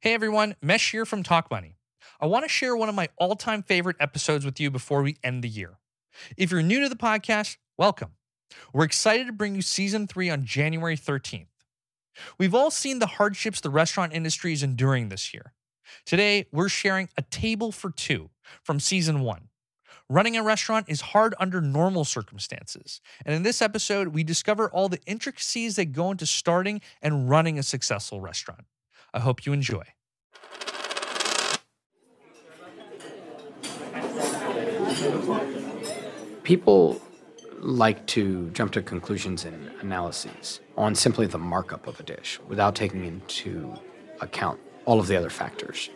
Hey everyone, Mesh here from Talk Money. I want to share one of my all time favorite episodes with you before we end the year. If you're new to the podcast, welcome. We're excited to bring you season three on January 13th. We've all seen the hardships the restaurant industry is enduring this year. Today, we're sharing a table for two from season one. Running a restaurant is hard under normal circumstances. And in this episode, we discover all the intricacies that go into starting and running a successful restaurant. I hope you enjoy. People like to jump to conclusions and analyses on simply the markup of a dish without taking into account all of the other factors.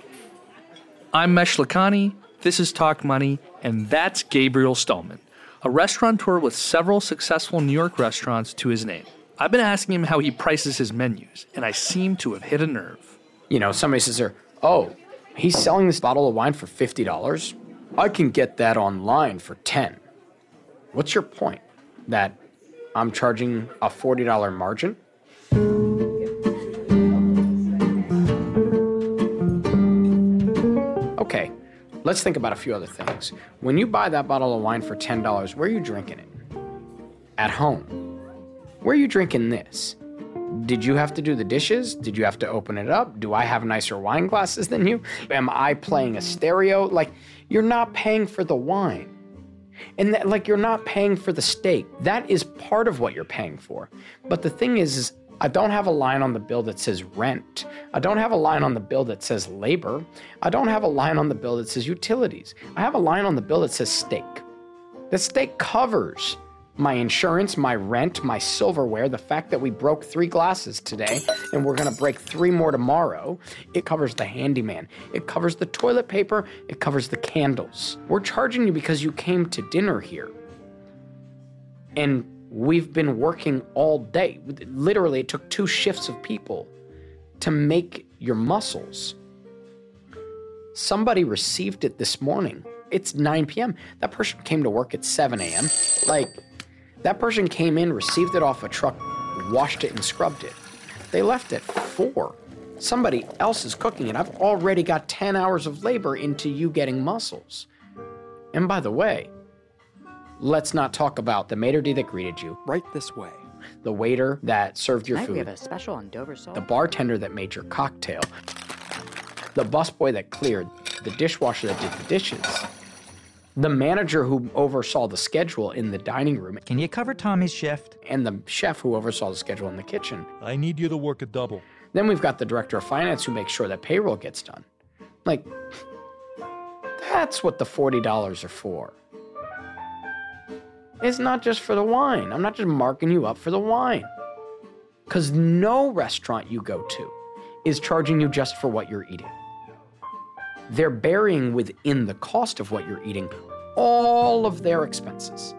I'm Mesh Lakhani, this is Talk Money, and that's Gabriel Stulman, a restaurateur with several successful New York restaurants to his name. I've been asking him how he prices his menus, and I seem to have hit a nerve. You know, somebody says there, oh, he's selling this bottle of wine for $50. I can get that online for 10. What's your point? That I'm charging a $40 margin? Okay, let's think about a few other things. When you buy that bottle of wine for $10, where are you drinking it? At home. Where are you drinking this? Did you have to do the dishes? Did you have to open it up? Do I have nicer wine glasses than you? Am I playing a stereo? Like, you're not paying for the wine. And that, like, you're not paying for the steak. That is part of what you're paying for. But the thing is, is I don't have a line on the bill that says rent. I don't have a line on the bill that says labor. I don't have a line on the bill that says utilities. I have a line on the bill that says steak. The steak covers my insurance, my rent, my silverware, the fact that we broke three glasses today and we're gonna break three more tomorrow. It covers the handyman, it covers the toilet paper, it covers the candles. We're charging you because you came to dinner here. And we've been working all day. Literally, it took two shifts of people to make your mussels. Somebody received it this morning. It's 9 p.m. That person came to work at 7 a.m. Like, that person came in, received it off a truck, washed it, and scrubbed it. They left at 4. Somebody else is cooking it. I've already got 10 hours of labor into you getting mussels. And by the way, let's not talk about the maitre d' that greeted you, Right this way. the waiter that served your Tonight we have food, a special on Dover sole. the bartender that made your cocktail, the busboy that cleared, the dishwasher that did the dishes, the manager who oversaw the schedule in the dining room, Can you cover Tommy's shift? and the chef who oversaw the schedule in the kitchen. I need you to work a double. Then we've got the director of finance who makes sure that payroll gets done. Like, that's what the $40 are for. It's not just for the wine. I'm not just marking you up for the wine. Because no restaurant you go to is charging you just for what you're eating. They're burying within the cost of what you're eating all of their expenses.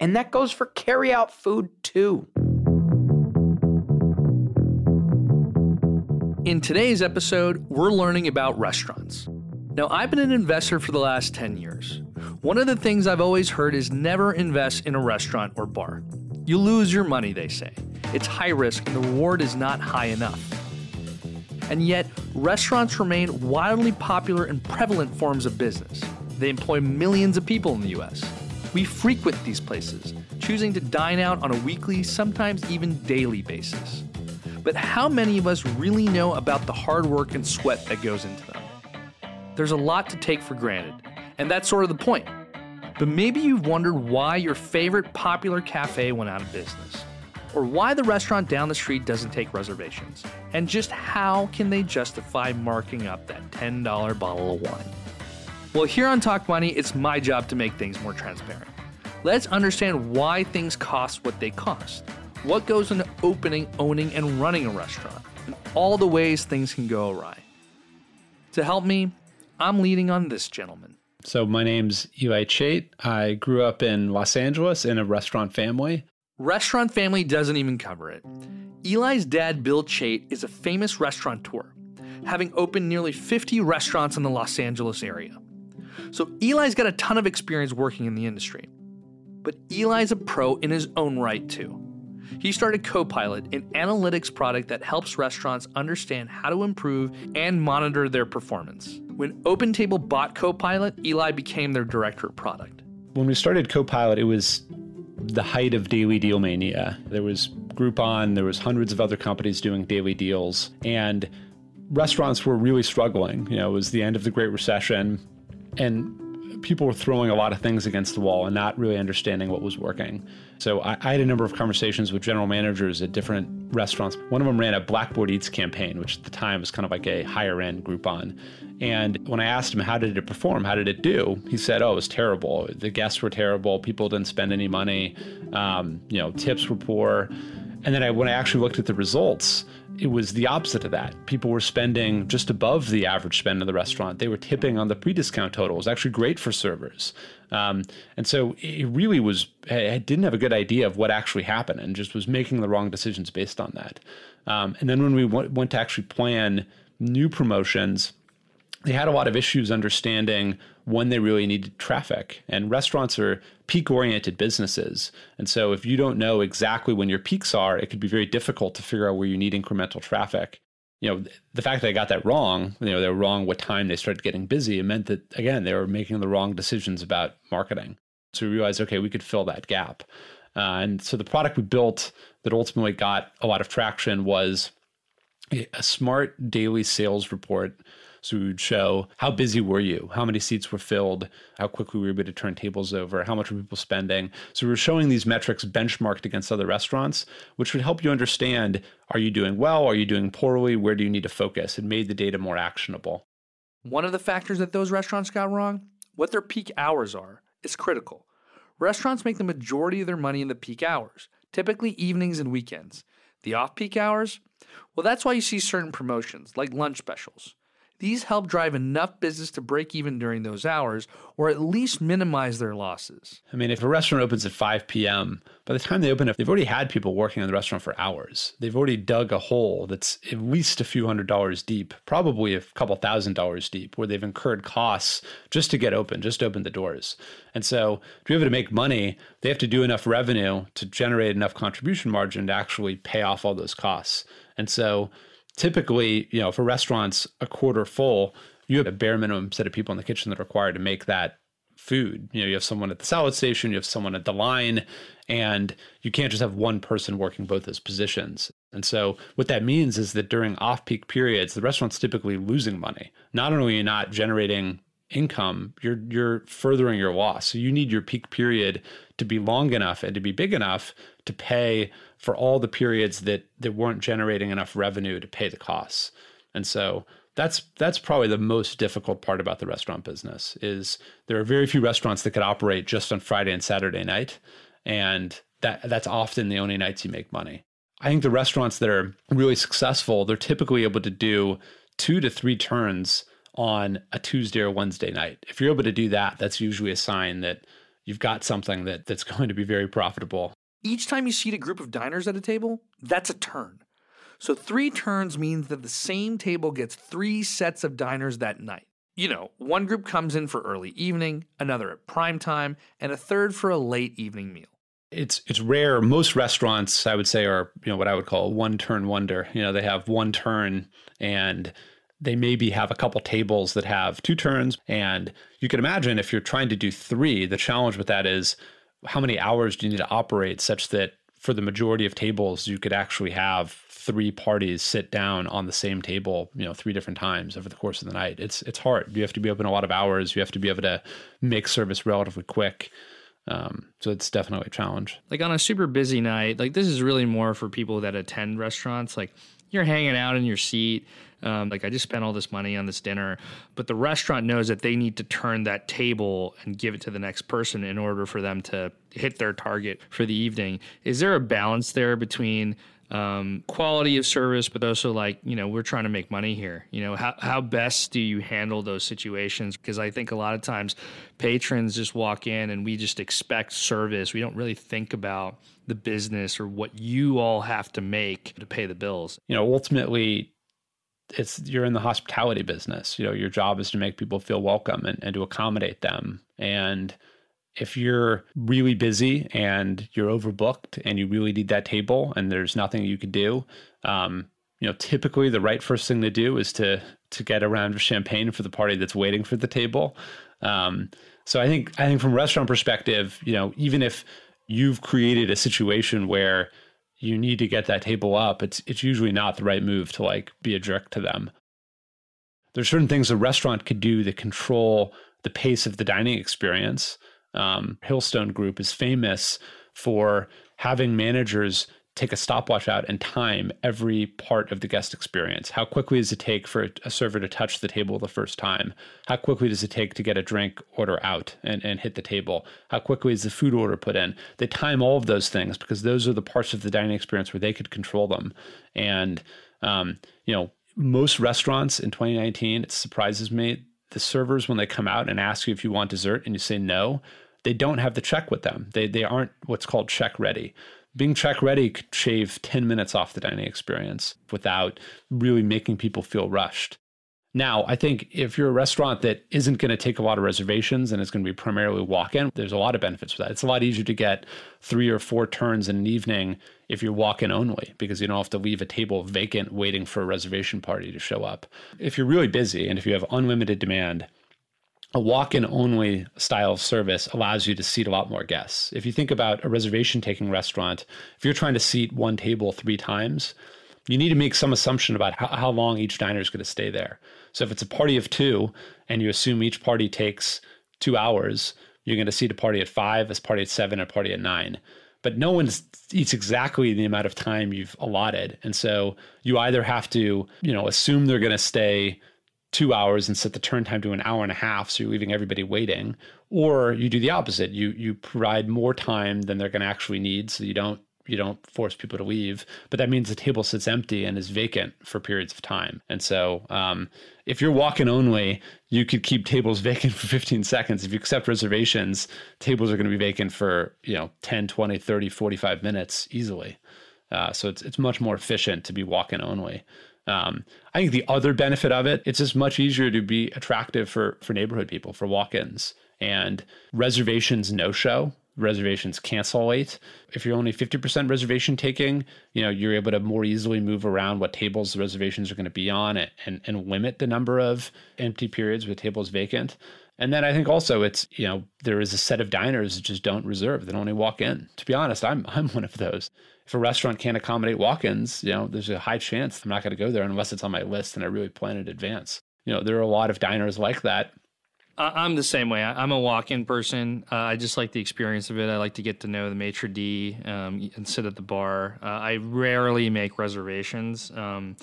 And that goes for carry-out food too. In today's episode, we're learning about restaurants. Now, I've been an investor for the last 10 years. One of the things I've always heard is never invest in a restaurant or bar. You lose your money, they say. It's high risk and the reward is not high enough. And yet, restaurants remain wildly popular and prevalent forms of business. They employ millions of people in the US. We frequent these places, choosing to dine out on a weekly, sometimes even daily basis. But how many of us really know about the hard work and sweat that goes into them? There's a lot to take for granted, and that's sort of the point. But maybe you've wondered why your favorite popular cafe went out of business, or why the restaurant down the street doesn't take reservations, and just how can they justify marking up that $10 bottle of wine. Well, here on Talk Money, it's my job to make things more transparent. Let's understand why things cost what they cost, what goes into opening, owning, and running a restaurant, and all the ways things can go awry. To help me, I'm leading on this gentleman. So my name's Eli Chait. I grew up in Los Angeles in a restaurant family. Restaurant family doesn't even cover it. Eli's dad, Bill Chait, is a famous restaurateur, having opened nearly 50 restaurants in the Los Angeles area. So Eli's got a ton of experience working in the industry. But Eli's a pro in his own right, too. He started Copilot, an analytics product that helps restaurants understand how to improve and monitor their performance. When OpenTable bought Copilot, Eli became their director of product. When we started Copilot, it was the height of daily deal mania. There was Groupon, there was hundreds of other companies doing daily deals, and restaurants were really struggling. You know, it was the end of the Great Recession, and people were throwing a lot of things against the wall and not really understanding what was working. So I, I, had a number of conversations with general managers at different restaurants. One of them ran a Blackboard Eats campaign, which at the time was kind of like a higher end Groupon. And when I asked him how did it perform, how did it do, he said, "Oh, it was terrible. The guests were terrible. People didn't spend any money. Um, you know, tips were poor." And then I, when I actually looked at the results, it was the opposite of that. People were spending just above the average spend in the restaurant. They were tipping on the pre-discount total. It was actually great for servers. Um, and so it really was, I didn't have a good idea of what actually happened and just was making the wrong decisions based on that. Um, and then when we went, went to actually plan new promotions, they had a lot of issues understanding when they really needed traffic. And restaurants are peak oriented businesses. And so if you don't know exactly when your peaks are, it could be very difficult to figure out where you need incremental traffic. You know, the fact that I got that wrong, you know, they were wrong what time they started getting busy, it meant that, again, they were making the wrong decisions about marketing. So we realized, okay, we could fill that gap. Uh, and so the product we built that ultimately got a lot of traction was a smart daily sales report would show how busy were you, how many seats were filled, how quickly we were able to turn tables over, how much were people spending. So we were showing these metrics benchmarked against other restaurants, which would help you understand are you doing well, are you doing poorly, where do you need to focus? It made the data more actionable. One of the factors that those restaurants got wrong, what their peak hours are, is critical. Restaurants make the majority of their money in the peak hours, typically evenings and weekends. The off peak hours? Well, that's why you see certain promotions, like lunch specials. These help drive enough business to break even during those hours or at least minimize their losses. I mean, if a restaurant opens at 5 p.m., by the time they open up, they've already had people working in the restaurant for hours. They've already dug a hole that's at least a few hundred dollars deep, probably a couple thousand dollars deep, where they've incurred costs just to get open, just open the doors. And so to be able to make money, they have to do enough revenue to generate enough contribution margin to actually pay off all those costs. And so typically, you know, for restaurants a quarter full, you have a bare minimum set of people in the kitchen that are required to make that food. You know, you have someone at the salad station, you have someone at the line, and you can't just have one person working both those positions. And so what that means is that during off-peak periods, the restaurant's typically losing money. Not only are you not generating income, you're you're furthering your loss. So you need your peak period to be long enough and to be big enough to pay for all the periods that that weren't generating enough revenue to pay the costs. And so that's that's probably the most difficult part about the restaurant business is there are very few restaurants that could operate just on Friday and Saturday night and that that's often the only nights you make money. I think the restaurants that are really successful, they're typically able to do 2 to 3 turns on a Tuesday or Wednesday night. If you're able to do that, that's usually a sign that you've got something that that's going to be very profitable each time you seat a group of diners at a table, that's a turn. So three turns means that the same table gets three sets of diners that night. You know, one group comes in for early evening, another at prime time, and a third for a late evening meal. It's it's rare. Most restaurants, I would say, are you know what I would call a one turn wonder. You know, they have one turn and they maybe have a couple tables that have two turns. And you can imagine if you're trying to do three, the challenge with that is how many hours do you need to operate such that for the majority of tables you could actually have three parties sit down on the same table you know three different times over the course of the night. It's it's hard. You have to be open a lot of hours. You have to be able to make service relatively quick. Um, so it's definitely a challenge. Like on a super busy night like this is really more for people that attend restaurants. Like you're hanging out in your seat um, like I just spent all this money on this dinner, but the restaurant knows that they need to turn that table and give it to the next person in order for them to hit their target for the evening. Is there a balance there between um, quality of service, but also like, you know, we're trying to make money here. You know, how, how best do you handle those situations? Because I think a lot of times patrons just walk in and we just expect service. We don't really think about the business or what you all have to make to pay the bills. You know, ultimately, it's you're in the hospitality business. You know, your job is to make people feel welcome and, and to accommodate them. And if you're really busy and you're overbooked and you really need that table and there's nothing you could do, um, you know, typically the right first thing to do is to to get a round of champagne for the party that's waiting for the table. Um, so I think I think from a restaurant perspective, you know, even if you've created a situation where you need to get that table up, it's it's usually not the right move to like be a jerk to them. There's certain things a restaurant could do that control the pace of the dining experience. Um, Hillstone Group is famous for having managers take a stopwatch out and time every part of the guest experience. How quickly does it take for a server to touch the table the first time? How quickly does it take to get a drink order out and, and hit the table? How quickly is the food order put in? They time all of those things because those are the parts of the dining experience where they could control them. And, um, you know, most restaurants in 2019, it surprises me, the servers, when they come out and ask you if you want dessert and you say no, they don't have the check with them. They, they aren't what's called check ready being check ready could shave 10 minutes off the dining experience without really making people feel rushed. Now, I think if you're a restaurant that isn't going to take a lot of reservations and is going to be primarily walk in, there's a lot of benefits for that. It's a lot easier to get three or four turns in an evening if you're walk in only because you don't have to leave a table vacant waiting for a reservation party to show up. If you're really busy and if you have unlimited demand, a walk-in only style of service allows you to seat a lot more guests. If you think about a reservation taking restaurant, if you're trying to seat one table three times, you need to make some assumption about how, how long each diner is going to stay there. So if it's a party of two and you assume each party takes two hours, you're going to seat a party at five, a party at seven, a party at nine. But no one eats exactly the amount of time you've allotted. And so you either have to, you know, assume they're going to stay two hours and set the turn time to an hour and a half so you're leaving everybody waiting or you do the opposite you you provide more time than they're going to actually need so you don't you don't force people to leave but that means the table sits empty and is vacant for periods of time. And so um, if you're walking only you could keep tables vacant for 15 seconds. If you accept reservations tables are going to be vacant for you know 10 20 30 45 minutes easily. Uh, so it's, it's much more efficient to be walk-in only. Um, I think the other benefit of it, it's just much easier to be attractive for for neighborhood people, for walk-ins, and reservations no show. Reservations cancel late. If you're only 50% reservation taking, you know, you're able to more easily move around what tables the reservations are going to be on and, and, and limit the number of empty periods with tables vacant. And then I think also it's, you know, there is a set of diners that just don't reserve, that only walk in. To be honest, I'm I'm one of those if a restaurant can't accommodate walk-ins, you know, there's a high chance I'm not going to go there unless it's on my list and I really plan in advance. You know, there are a lot of diners like that. I'm the same way. I'm a walk-in person. Uh, I just like the experience of it. I like to get to know the maitre d um, and sit at the bar. Uh, I rarely make reservations. Um,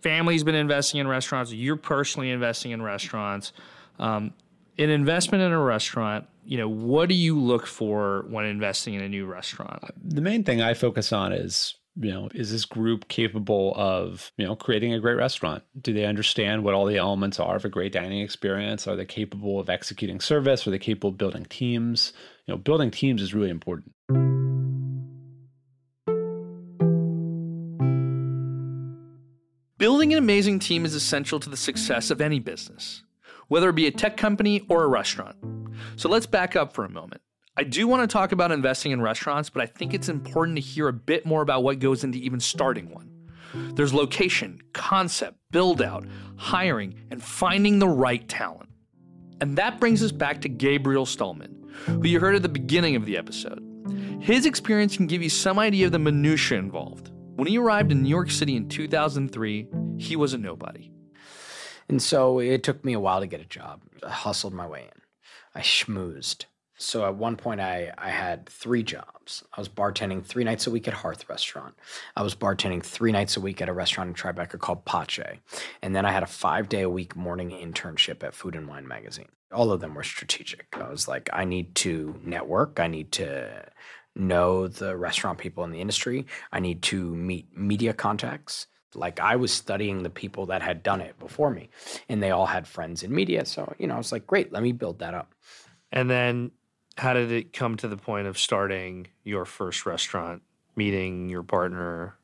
family's been investing in restaurants. You're personally investing in restaurants. Um, an investment in a restaurant you know, what do you look for when investing in a new restaurant? The main thing I focus on is you know, is this group capable of, you know, creating a great restaurant? Do they understand what all the elements are of a great dining experience? Are they capable of executing service? Are they capable of building teams? You know, building teams is really important. Building an amazing team is essential to the success of any business, whether it be a tech company or a restaurant. So let's back up for a moment. I do want to talk about investing in restaurants, but I think it's important to hear a bit more about what goes into even starting one. There's location, concept, build out, hiring, and finding the right talent. And that brings us back to Gabriel Stulman, who you heard at the beginning of the episode. His experience can give you some idea of the minutiae involved. When he arrived in New York City in 2003, he was a nobody. And so it took me a while to get a job. I hustled my way in. I schmoozed. So at one point, I, I had three jobs. I was bartending three nights a week at Hearth Restaurant. I was bartending three nights a week at a restaurant in Tribeca called Pace. And then I had a five day a week morning internship at Food and Wine Magazine. All of them were strategic. I was like, I need to network. I need to know the restaurant people in the industry. I need to meet media contacts. Like I was studying the people that had done it before me, and they all had friends in media. So, you know, I was like, great, let me build that up. And then how did it come to the point of starting your first restaurant, meeting your partner?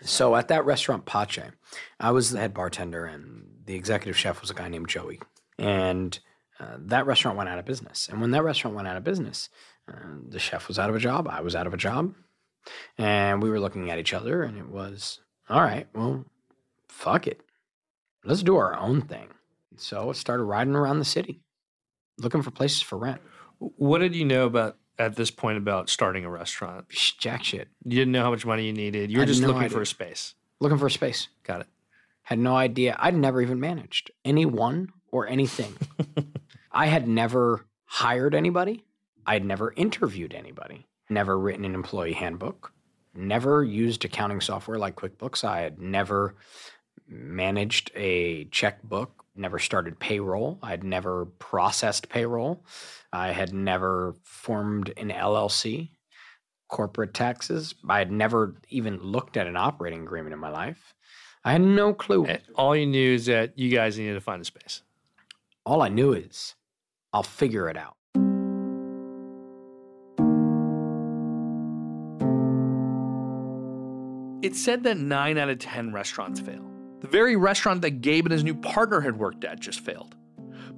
So at that restaurant, Pace, I was the head bartender, and the executive chef was a guy named Joey. And Uh, that restaurant went out of business. And when that restaurant went out of business, uh, the chef was out of a job. I was out of a job. And we were looking at each other, and it was, all right, well, fuck it. Let's do our own thing. So I started riding around the city looking for places for rent. What did you know about at this point about starting a restaurant? Jack shit. You didn't know how much money you needed. You were had just no looking idea. for a space. Looking for a space. Got it. Had no idea. I'd never even managed anyone or anything. I had never hired anybody. I had never interviewed anybody. Never written an employee handbook. Never used accounting software like QuickBooks. I had never managed a checkbook. Never started payroll. I had never processed payroll. I had never formed an LLC, corporate taxes. I had never even looked at an operating agreement in my life. I had no clue. All you knew is that you guys needed to find a space. All I knew is I'll figure it out. It's said that 9 out of 10 restaurants fail. The very restaurant that Gabe and his new partner had worked at just failed.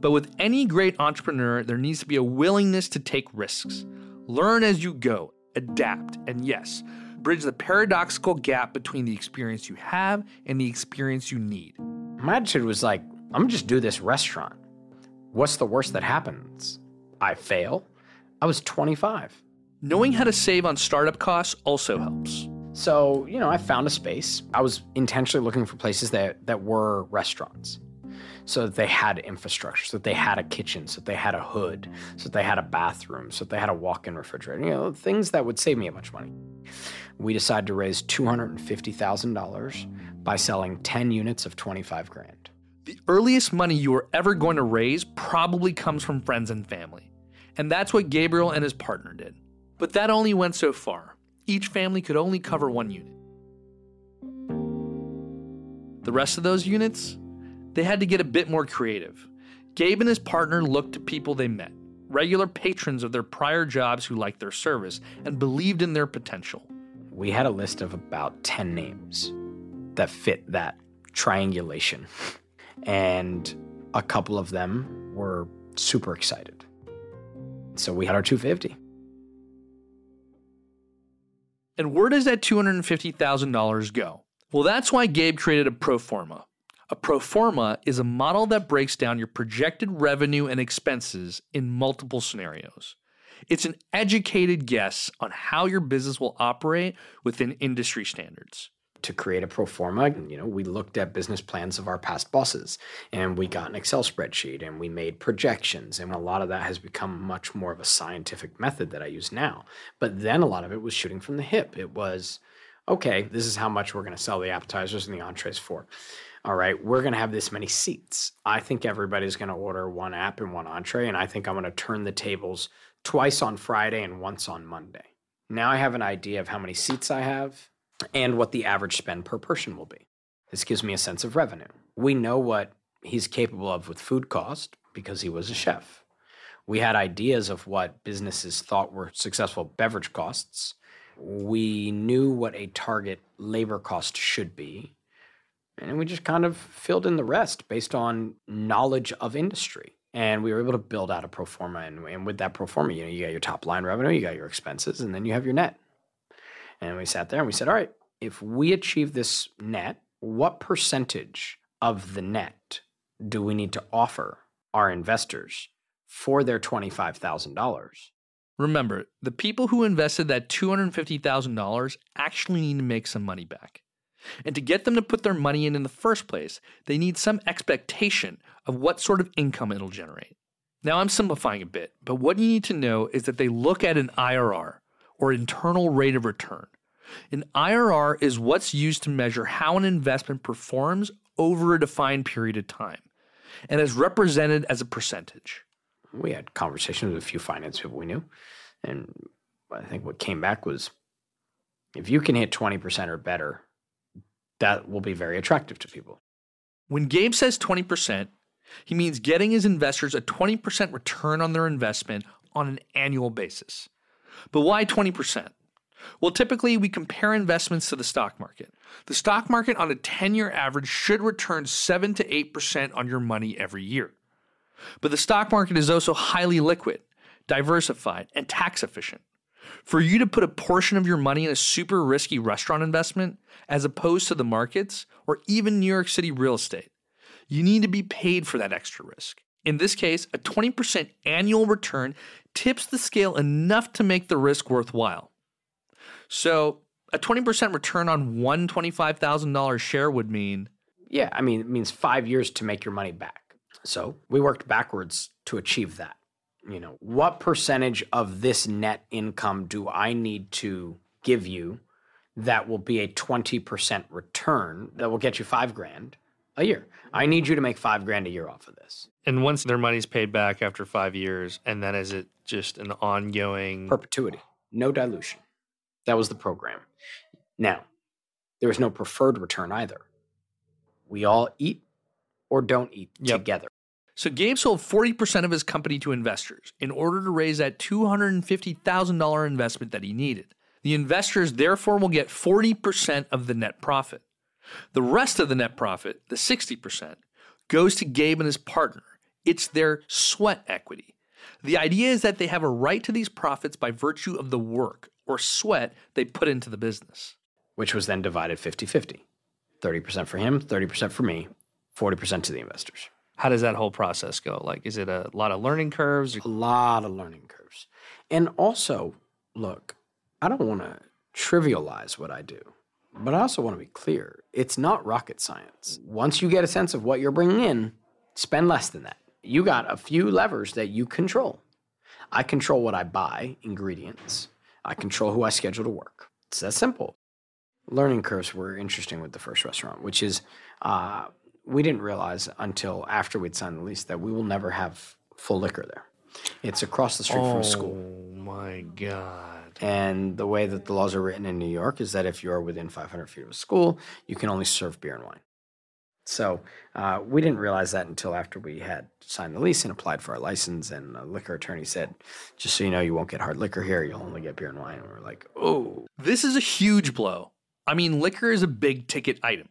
But with any great entrepreneur, there needs to be a willingness to take risks. Learn as you go, adapt, and yes, bridge the paradoxical gap between the experience you have and the experience you need. My attitude was like, I'm gonna just do this restaurant. What's the worst that happens? I fail. I was 25. Knowing how to save on startup costs also helps. So, you know, I found a space. I was intentionally looking for places that, that were restaurants. So that they had infrastructure, so that they had a kitchen, so that they had a hood, so that they had a bathroom, so that they had a walk in refrigerator, you know, things that would save me a bunch of money. We decided to raise $250,000 by selling 10 units of 25 grand. The earliest money you are ever going to raise probably comes from friends and family. And that's what Gabriel and his partner did. But that only went so far. Each family could only cover one unit. The rest of those units, they had to get a bit more creative. Gabe and his partner looked to people they met, regular patrons of their prior jobs who liked their service and believed in their potential. We had a list of about 10 names that fit that triangulation. And a couple of them were super excited. So we had our 250. And where does that $250,000 go? Well, that's why Gabe created a pro forma. A pro forma is a model that breaks down your projected revenue and expenses in multiple scenarios. It's an educated guess on how your business will operate within industry standards. To create a pro forma, you know, we looked at business plans of our past bosses and we got an Excel spreadsheet and we made projections. And a lot of that has become much more of a scientific method that I use now. But then a lot of it was shooting from the hip. It was, okay, this is how much we're going to sell the appetizers and the entrees for. All right, we're going to have this many seats. I think everybody's going to order one app and one entree. And I think I'm going to turn the tables twice on Friday and once on Monday. Now I have an idea of how many seats I have and what the average spend per person will be. This gives me a sense of revenue. We know what he's capable of with food cost because he was a chef. We had ideas of what businesses thought were successful beverage costs. We knew what a target labor cost should be. And we just kind of filled in the rest based on knowledge of industry. And we were able to build out a pro forma. And, and with that pro forma, you know, you got your top line revenue, you got your expenses, and then you have your net. And we sat there and we said, all right, if we achieve this net, what percentage of the net do we need to offer our investors for their $25,000? Remember, the people who invested that $250,000 actually need to make some money back. And to get them to put their money in in the first place, they need some expectation of what sort of income it'll generate. Now, I'm simplifying a bit, but what you need to know is that they look at an IRR, or internal rate of return. An IRR is what's used to measure how an investment performs over a defined period of time and is represented as a percentage. We had conversations with a few finance people we knew. And I think what came back was if you can hit 20% or better, that will be very attractive to people. When Gabe says 20%, he means getting his investors a 20% return on their investment on an annual basis. But why 20%? Well, typically we compare investments to the stock market. The stock market on a 10 year average should return 7 to 8% on your money every year. But the stock market is also highly liquid, diversified, and tax efficient. For you to put a portion of your money in a super risky restaurant investment, as opposed to the markets or even New York City real estate, you need to be paid for that extra risk. In this case, a 20% annual return tips the scale enough to make the risk worthwhile. So, a 20% return on one $25,000 share would mean Yeah, I mean, it means five years to make your money back. So we worked backwards to achieve that. You know, what percentage of this net income do I need to give you that will be a 20% return that will get you five grand a year? I need you to make five grand a year off of this. and once their money's paid back after 5 years and then is it just an ongoing Perpetuity, no dilution. That was the program. Now, there was no preferred return either. We all eat or don't eat Yep. together. So Gabe sold 40% of his company to investors in order to raise that $250,000 investment that he needed. The investors therefore will get 40% of the net profit. The rest of the net profit, the 60%, goes to Gabe and his partner. It's their sweat equity. The idea is that they have a right to these profits by virtue of the work or sweat they put into the business. which was then divided 50 50. 30% for him, 30% for me, 40% to the investors. How does that whole process go? Like, is it a lot of learning curves? A lot of learning curves. And also, look, I don't want to trivialize what I do, but I also want to be clear it's not rocket science. Once you get a sense of what you're bringing in, spend less than that. You got a few levers that you control. I control what I buy, ingredients. I control who I schedule to work. It's that simple. Learning curves were interesting with the first restaurant, which is uh, we didn't realize until after we'd signed the lease that we will never have full liquor there. It's across the street from a school. Oh my God. And the way that the laws are written in New York is that if you're within 500 feet of a school, you can only serve beer and wine. So uh, we didn't realize that until after we had signed the lease and applied for our license. And the liquor attorney said, just so you know, you won't get hard liquor here. You'll only get beer and wine. And we're like, oh, This is a huge blow. I mean, liquor is a big ticket item.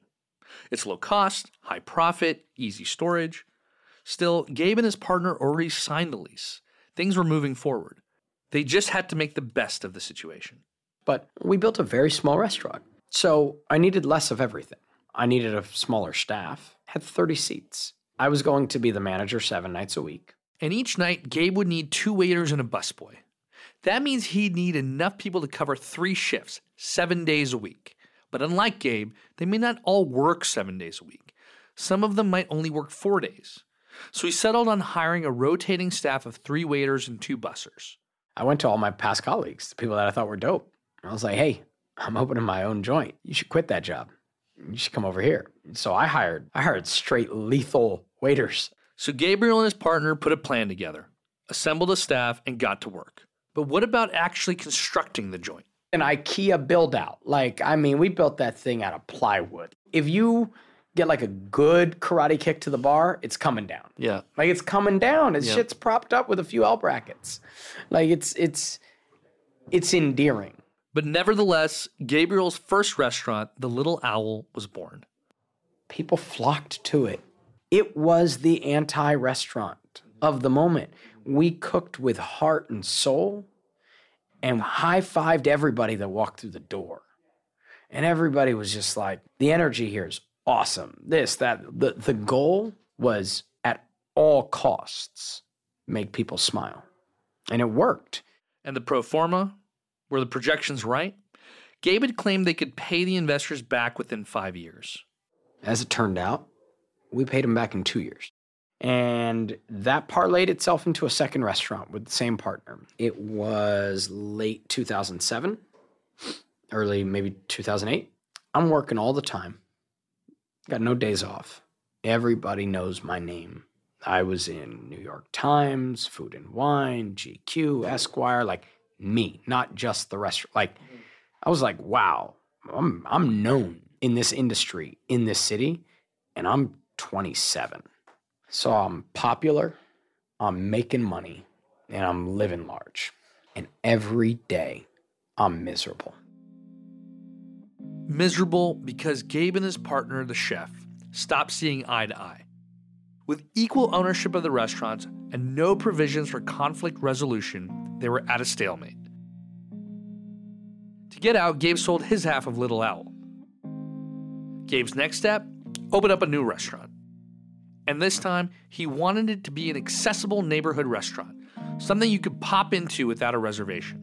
It's low cost, high profit, easy storage. Still, Gabe and his partner already signed the lease. Things were moving forward. They just had to make the best of the situation. But we built a very small restaurant. So I needed less of everything. I needed a smaller staff, had 30 seats. I was going to be the manager seven nights a week. And each night, Gabe would need two waiters and a busboy. That means he'd need enough people to cover three shifts, seven days a week. But unlike Gabe, they may not all work seven days a week. Some of them might only work four days. So he settled on hiring a rotating staff of three waiters and two bussers. I went to all my past colleagues, the people that I thought were dope. I was like, hey, I'm opening my own joint. You should quit that job. You should come over here. So I hired I hired straight lethal waiters. So Gabriel and his partner put a plan together, assembled a staff, and got to work. But what about actually constructing the joint? An IKEA build out. Like, I mean, we built that thing out of plywood. If you get like a good karate kick to the bar, it's coming down. Yeah. Like it's coming down. It's Yep. shit's propped up with a few L brackets. Like it's it's it's endearing. But nevertheless, Gabriel's first restaurant, The Little Owl, was born. People flocked to it. It was the anti-restaurant of the moment. We cooked with heart and soul and high-fived everybody that walked through the door. And everybody was just like, the energy here is awesome. This, that. The, the goal was at all costs make people smile. And it worked. And the pro forma, were the projections right? Gabe had claimed they could pay the investors back within five years. As it turned out, we paid them back in two years. And that parlayed itself into a second restaurant with the same partner. It was late 2007, early maybe 2008. I'm working all the time, got no days off. Everybody knows my name. I was in New York Times, Food and Wine, GQ, Esquire, like me, not just the restaurant. Like, I was like, wow, I'm, I'm known in this industry, in this city, and I'm 27. So I'm popular, I'm making money, and I'm living large. And every day I'm miserable. Miserable because Gabe and his partner, the chef, stopped seeing eye to eye. With equal ownership of the restaurants and no provisions for conflict resolution, they were at a stalemate. To get out, Gabe sold his half of Little Owl. Gabe's next step open up a new restaurant. And this time, he wanted it to be an accessible neighborhood restaurant, something you could pop into without a reservation.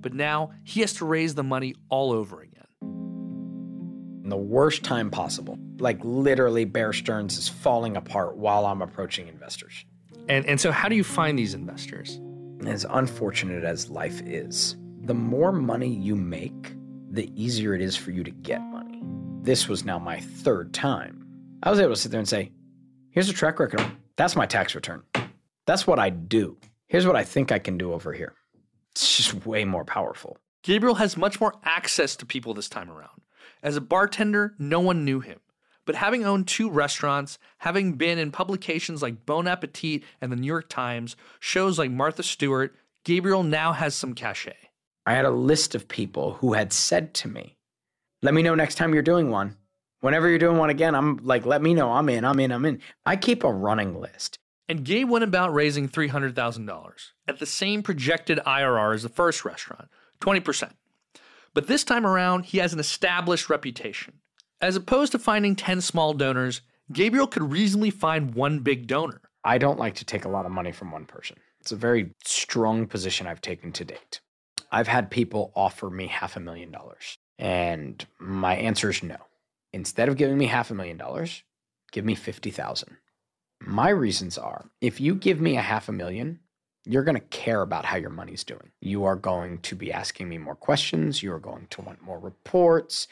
But now he has to raise the money all over again. In the worst time possible. Like literally, Bear Stearns is falling apart while I'm approaching investors. And, and so, how do you find these investors? As unfortunate as life is, the more money you make, the easier it is for you to get money. This was now my third time. I was able to sit there and say, here's a track record. That's my tax return. That's what I do. Here's what I think I can do over here. It's just way more powerful. Gabriel has much more access to people this time around. As a bartender, no one knew him. But having owned two restaurants, having been in publications like Bon Appetit and the New York Times, shows like Martha Stewart, Gabriel now has some cachet. I had a list of people who had said to me, let me know next time you're doing one. Whenever you're doing one again, I'm like, let me know. I'm in, I'm in, I'm in. I keep a running list. And Gabe went about raising $300,000 at the same projected IRR as the first restaurant, 20%. But this time around, he has an established reputation. As opposed to finding 10 small donors, Gabriel could reasonably find one big donor. I don't like to take a lot of money from one person. It's a very strong position I've taken to date. I've had people offer me half a million dollars, and my answer is no. Instead of giving me half a million dollars, give me 50,000. My reasons are if you give me a half a million, you're going to care about how your money's doing. You are going to be asking me more questions. You are going to want more reports.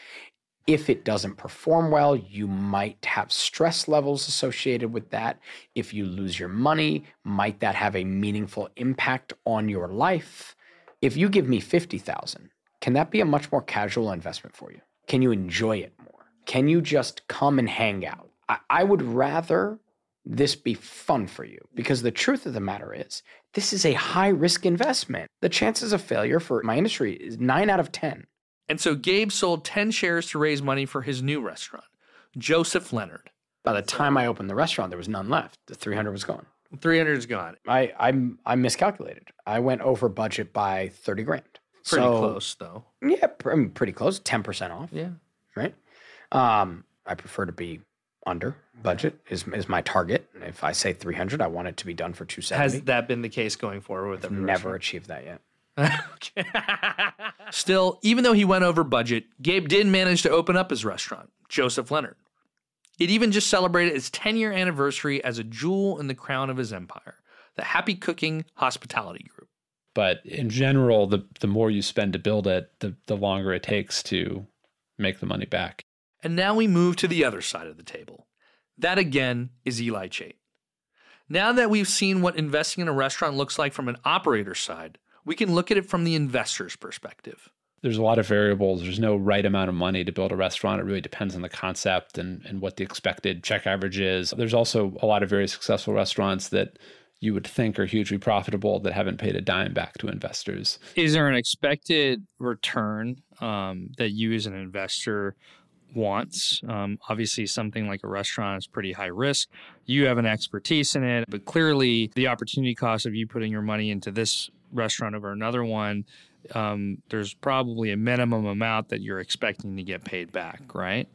If it doesn't perform well, you might have stress levels associated with that. If you lose your money, might that have a meaningful impact on your life? If you give me 50,000, can that be a much more casual investment for you? Can you enjoy it more? Can you just come and hang out? I, I would rather this be fun for you because the truth of the matter is this is a high risk investment. The chances of failure for my industry is 9 out of 10. And so Gabe sold 10 shares to raise money for his new restaurant, Joseph Leonard. By the time I opened the restaurant, there was none left. The 300 was gone. 300 is gone. I I, I miscalculated. I went over budget by 30 grand. Pretty So- close, though. Yeah, pr- I mean, pretty close. 10% off, Yeah. right? Um, I prefer to be under budget is, is my target. If I say 300, I want it to be done for 270. Has that been the case going forward with every Never achieved that yet. Still, even though he went over budget, Gabe did manage to open up his restaurant, Joseph Leonard. It even just celebrated its 10 year anniversary as a jewel in the crown of his empire, the Happy Cooking Hospitality Group. But in general, the the more you spend to build it, the the longer it takes to make the money back. And now we move to the other side of the table. That again is Eli Chait. Now that we've seen what investing in a restaurant looks like from an operator's side, we can look at it from the investor's perspective. There's a lot of variables. There's no right amount of money to build a restaurant. It really depends on the concept and, and what the expected check average is. There's also a lot of very successful restaurants that you would think are hugely profitable that haven't paid a dime back to investors. Is there an expected return um, that you as an investor wants? Um, obviously, something like a restaurant is pretty high risk. You have an expertise in it, but clearly the opportunity cost of you putting your money into this restaurant over another one, um, there's probably a minimum amount that you're expecting to get paid back, right?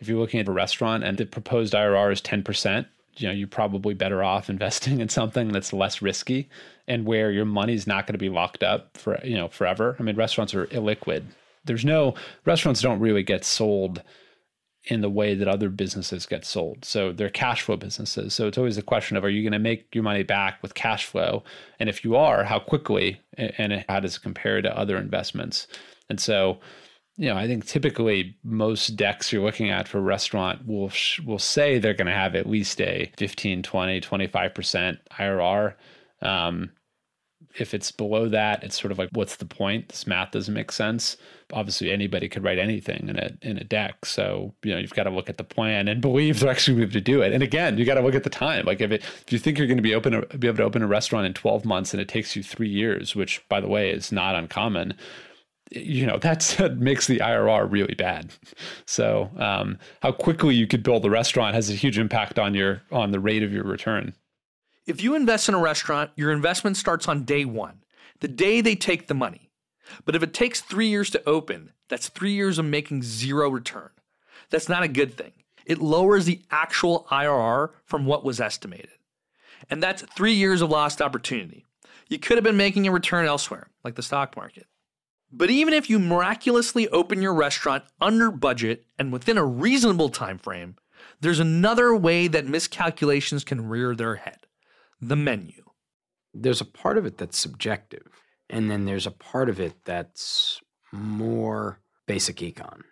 If you're looking at a restaurant and the proposed IRR is 10%, you know, you're probably better off investing in something that's less risky and where your money's not going to be locked up for, you know, forever. I mean, restaurants are illiquid. There's no restaurants don't really get sold in the way that other businesses get sold. So they're cash flow businesses. So it's always a question of are you going to make your money back with cash flow? And if you are, how quickly and how does it compare to other investments? And so, you know, I think typically most decks you're looking at for restaurant will will say they're going to have at least a 15, 20, 25% IRR. Um, if it's below that, it's sort of like, what's the point? This math doesn't make sense. Obviously, anybody could write anything in a in a deck. So you know, you've got to look at the plan and believe they're actually going to be able to do it. And again, you got to look at the time. Like if it if you think you're going to be open be able to open a restaurant in 12 months and it takes you three years, which by the way is not uncommon, you know that's that makes the IRR really bad. So um, how quickly you could build the restaurant has a huge impact on your on the rate of your return. If you invest in a restaurant, your investment starts on day one, the day they take the money. But if it takes three years to open, that's three years of making zero return. That's not a good thing. It lowers the actual IRR from what was estimated. And that's three years of lost opportunity. You could have been making a return elsewhere, like the stock market. But even if you miraculously open your restaurant under budget and within a reasonable time frame, there's another way that miscalculations can rear their head the menu. There's a part of it that's subjective, and then there's a part of it that's more basic econ.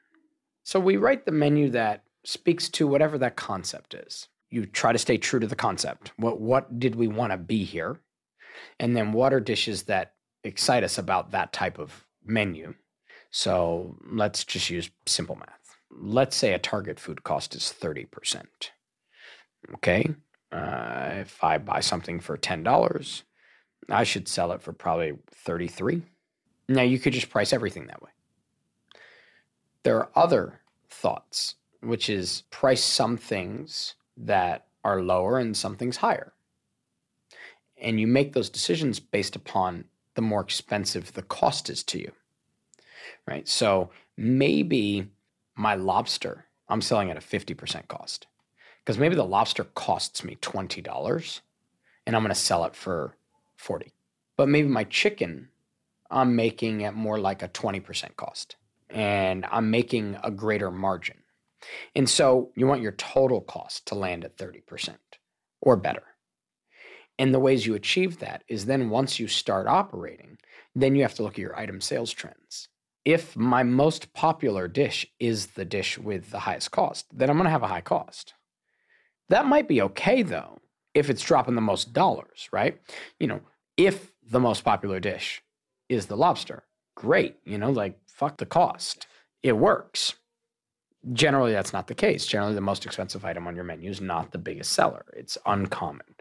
So we write the menu that speaks to whatever that concept is. You try to stay true to the concept. What what did we want to be here? And then what are dishes that excite us about that type of menu? So let's just use simple math. Let's say a target food cost is 30%. Okay. Uh, if I buy something for $10, I should sell it for probably 33. Now you could just price everything that way. There are other thoughts, which is price some things that are lower and some things higher. And you make those decisions based upon the more expensive the cost is to you. Right? So maybe my lobster, I'm selling at a 50% cost. Because maybe the lobster costs me $20 and I'm going to sell it for 40. But maybe my chicken, I'm making at more like a 20% cost and I'm making a greater margin. And so you want your total cost to land at 30% or better. And the ways you achieve that is then once you start operating, then you have to look at your item sales trends. If my most popular dish is the dish with the highest cost, then I'm going to have a high cost. That might be okay though, if it's dropping the most dollars, right? You know, if the most popular dish is the lobster, great. You know, like fuck the cost. It works. Generally, that's not the case. Generally, the most expensive item on your menu is not the biggest seller. It's uncommon.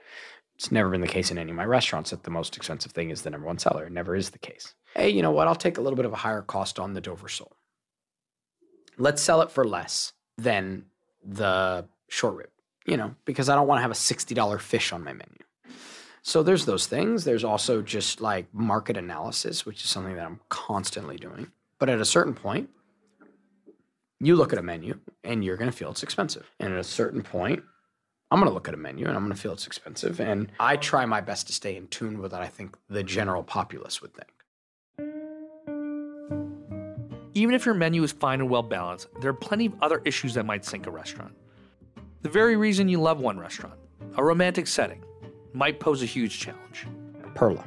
It's never been the case in any of my restaurants that the most expensive thing is the number one seller. It never is the case. Hey, you know what? I'll take a little bit of a higher cost on the Dover sole. Let's sell it for less than the short rib, you know, because I don't want to have a $60 fish on my menu. So there's those things. There's also just like market analysis, which is something that I'm constantly doing. But at a certain point, you look at a menu and you're going to feel it's expensive. And at a certain point, I'm going to look at a menu and I'm going to feel it's expensive. And I try my best to stay in tune with what I think the general populace would think. Even if your menu is fine and well balanced, there are plenty of other issues that might sink a restaurant. The very reason you love one restaurant, a romantic setting, might pose a huge challenge. Perla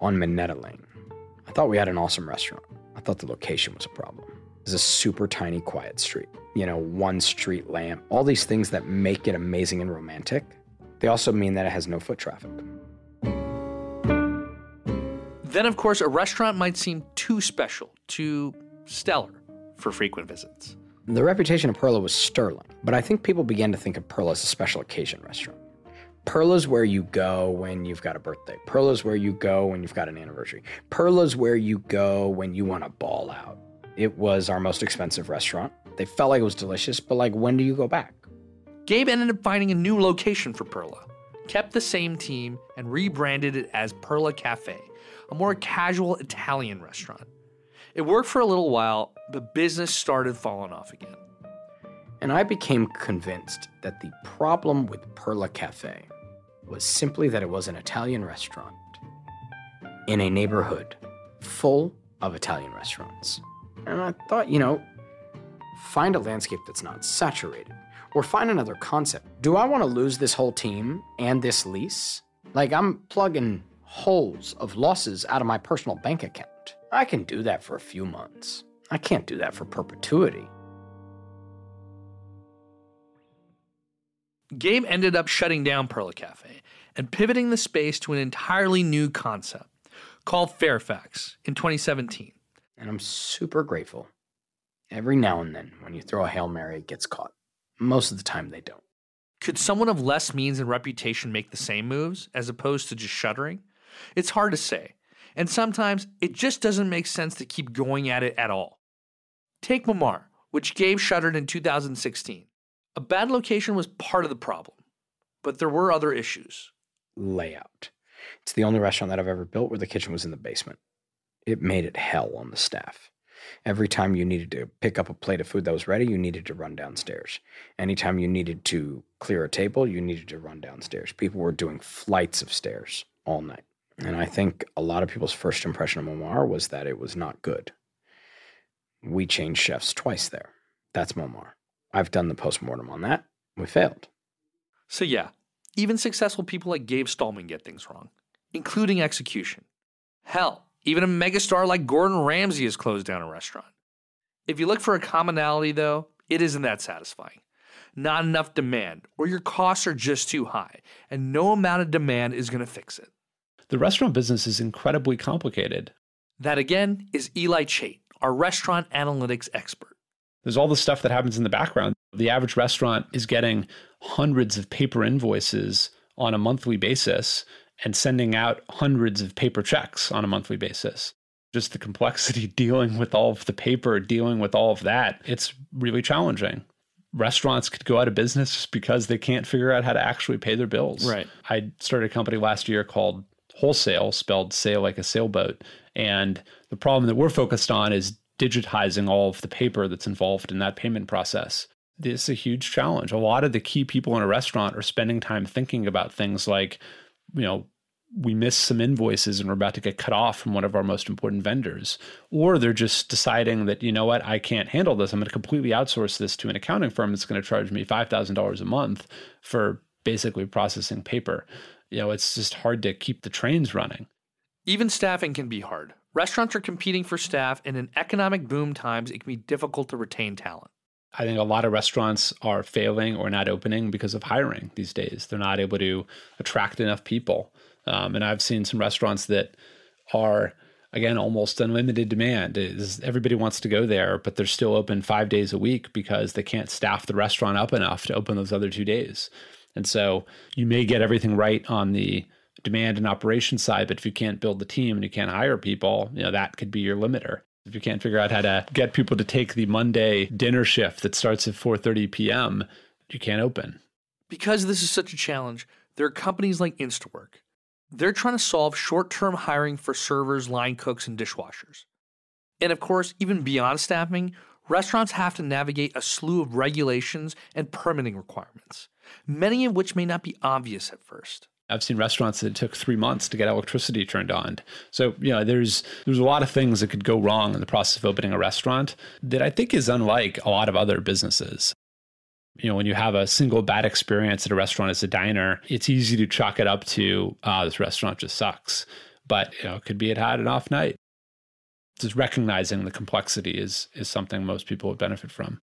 on Minetta Lane. I thought we had an awesome restaurant. I thought the location was a problem. It's a super tiny, quiet street. You know, one street lamp, all these things that make it amazing and romantic. They also mean that it has no foot traffic. Then, of course, a restaurant might seem too special, too stellar for frequent visits. The reputation of Perla was sterling, but I think people began to think of Perla as a special occasion restaurant. Perla's where you go when you've got a birthday. Perla's where you go when you've got an anniversary. Perla's where you go when you want to ball out. It was our most expensive restaurant. They felt like it was delicious, but like, when do you go back? Gabe ended up finding a new location for Perla, kept the same team, and rebranded it as Perla Cafe, a more casual Italian restaurant. It worked for a little while, but business started falling off again. And I became convinced that the problem with Perla Cafe was simply that it was an Italian restaurant in a neighborhood full of Italian restaurants. And I thought, you know, find a landscape that's not saturated or find another concept. Do I want to lose this whole team and this lease? Like, I'm plugging holes of losses out of my personal bank account. I can do that for a few months. I can't do that for perpetuity. Gabe ended up shutting down Perla Cafe and pivoting the space to an entirely new concept called Fairfax in 2017. And I'm super grateful. Every now and then, when you throw a Hail Mary, it gets caught. Most of the time, they don't. Could someone of less means and reputation make the same moves as opposed to just shuttering? It's hard to say. and sometimes it just doesn't make sense to keep going at it at all. Take Montmartre, which Gabe shuttered in 2016. A bad location was part of the problem, but there were other issues. Layout. It's the only restaurant that I've ever built where the kitchen was in the basement. It made it hell on the staff. Every time you needed to pick up a plate of food that was ready, you needed to run downstairs. Anytime you needed to clear a table, you needed to run downstairs. People were doing flights of stairs all night. And I think a lot of people's first impression of Montmartre was that it was not good. We changed chefs twice there. That's Montmartre. I've done the postmortem on that. We failed. So, yeah, even successful people like Gabe Stulman get things wrong, including execution. Hell, even a megastar like Gordon Ramsay has closed down a restaurant. If you look for a commonality, though, it isn't that satisfying. Not enough demand, or your costs are just too high, and no amount of demand is going to fix it. The restaurant business is incredibly complicated. That again is Eli Chait, our restaurant analytics expert. There's all the stuff that happens in the background. The average restaurant is getting hundreds of paper invoices on a monthly basis and sending out hundreds of paper checks on a monthly basis. Just the complexity dealing with all of the paper, dealing with all of that, it's really challenging. Restaurants could go out of business just because they can't figure out how to actually pay their bills. Right. I started a company last year called Wholesail, spelled sail like a sailboat. And the problem that we're focused on is digitizing all of the paper that's involved in that payment process. This is a huge challenge. A lot of the key people in a restaurant are spending time thinking about things like, you know, we missed some invoices and we're about to get cut off from one of our most important vendors. Or they're just deciding that, you know what, I can't handle this. I'm going to completely outsource this to an accounting firm that's going to charge me $5,000 a month for basically processing paper. You know, it's just hard to keep the trains running. Even staffing can be hard. Restaurants are competing for staff, and in economic boom times, it can be difficult to retain talent. I think a lot of restaurants are failing or not opening because of hiring these days. They're not able to attract enough people. Um, and I've seen some restaurants that are, again, almost unlimited demand. Is everybody wants to go there, but they're still open five days a week because they can't staff the restaurant up enough to open those other two days. And so you may get everything right on the demand and operation side, but if you can't build the team and you can't hire people, you know, that could be your limiter. If you can't figure out how to get people to take the Monday dinner shift that starts at 4:30 p.m., you can't open. Because this is such a challenge, there are companies like Instawork. They're trying to solve short-term hiring for servers, line cooks, and dishwashers. And of course, even beyond staffing, restaurants have to navigate a slew of regulations and permitting requirements, many of which may not be obvious at first. I've seen restaurants that took three months to get electricity turned on. So, you know, there's there's a lot of things that could go wrong in the process of opening a restaurant that I think is unlike a lot of other businesses. You know, when you have a single bad experience at a restaurant as a diner, it's easy to chalk it up to, ah, oh, this restaurant just sucks. But, you know, it could be it had an off night. Just recognizing the complexity is is something most people would benefit from.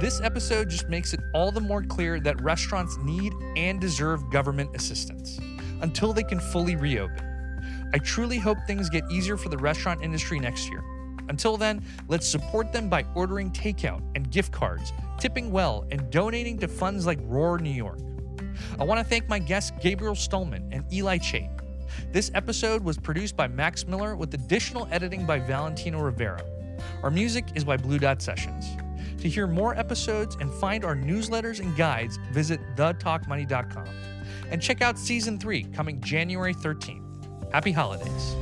This episode just makes it all the more clear that restaurants need and deserve government assistance until they can fully reopen. I truly hope things get easier for the restaurant industry next year. Until then, let's support them by ordering takeout and gift cards, tipping well, and donating to funds like Roar New York. I want to thank my guests Gabriel Stulman and Eli Chait. This episode was produced by Max Miller with additional editing by Valentino Rivera. Our music is by Blue Dot Sessions. To hear more episodes and find our newsletters and guides, visit thetalkmoney.com. And check out season three coming January 13th. Happy holidays.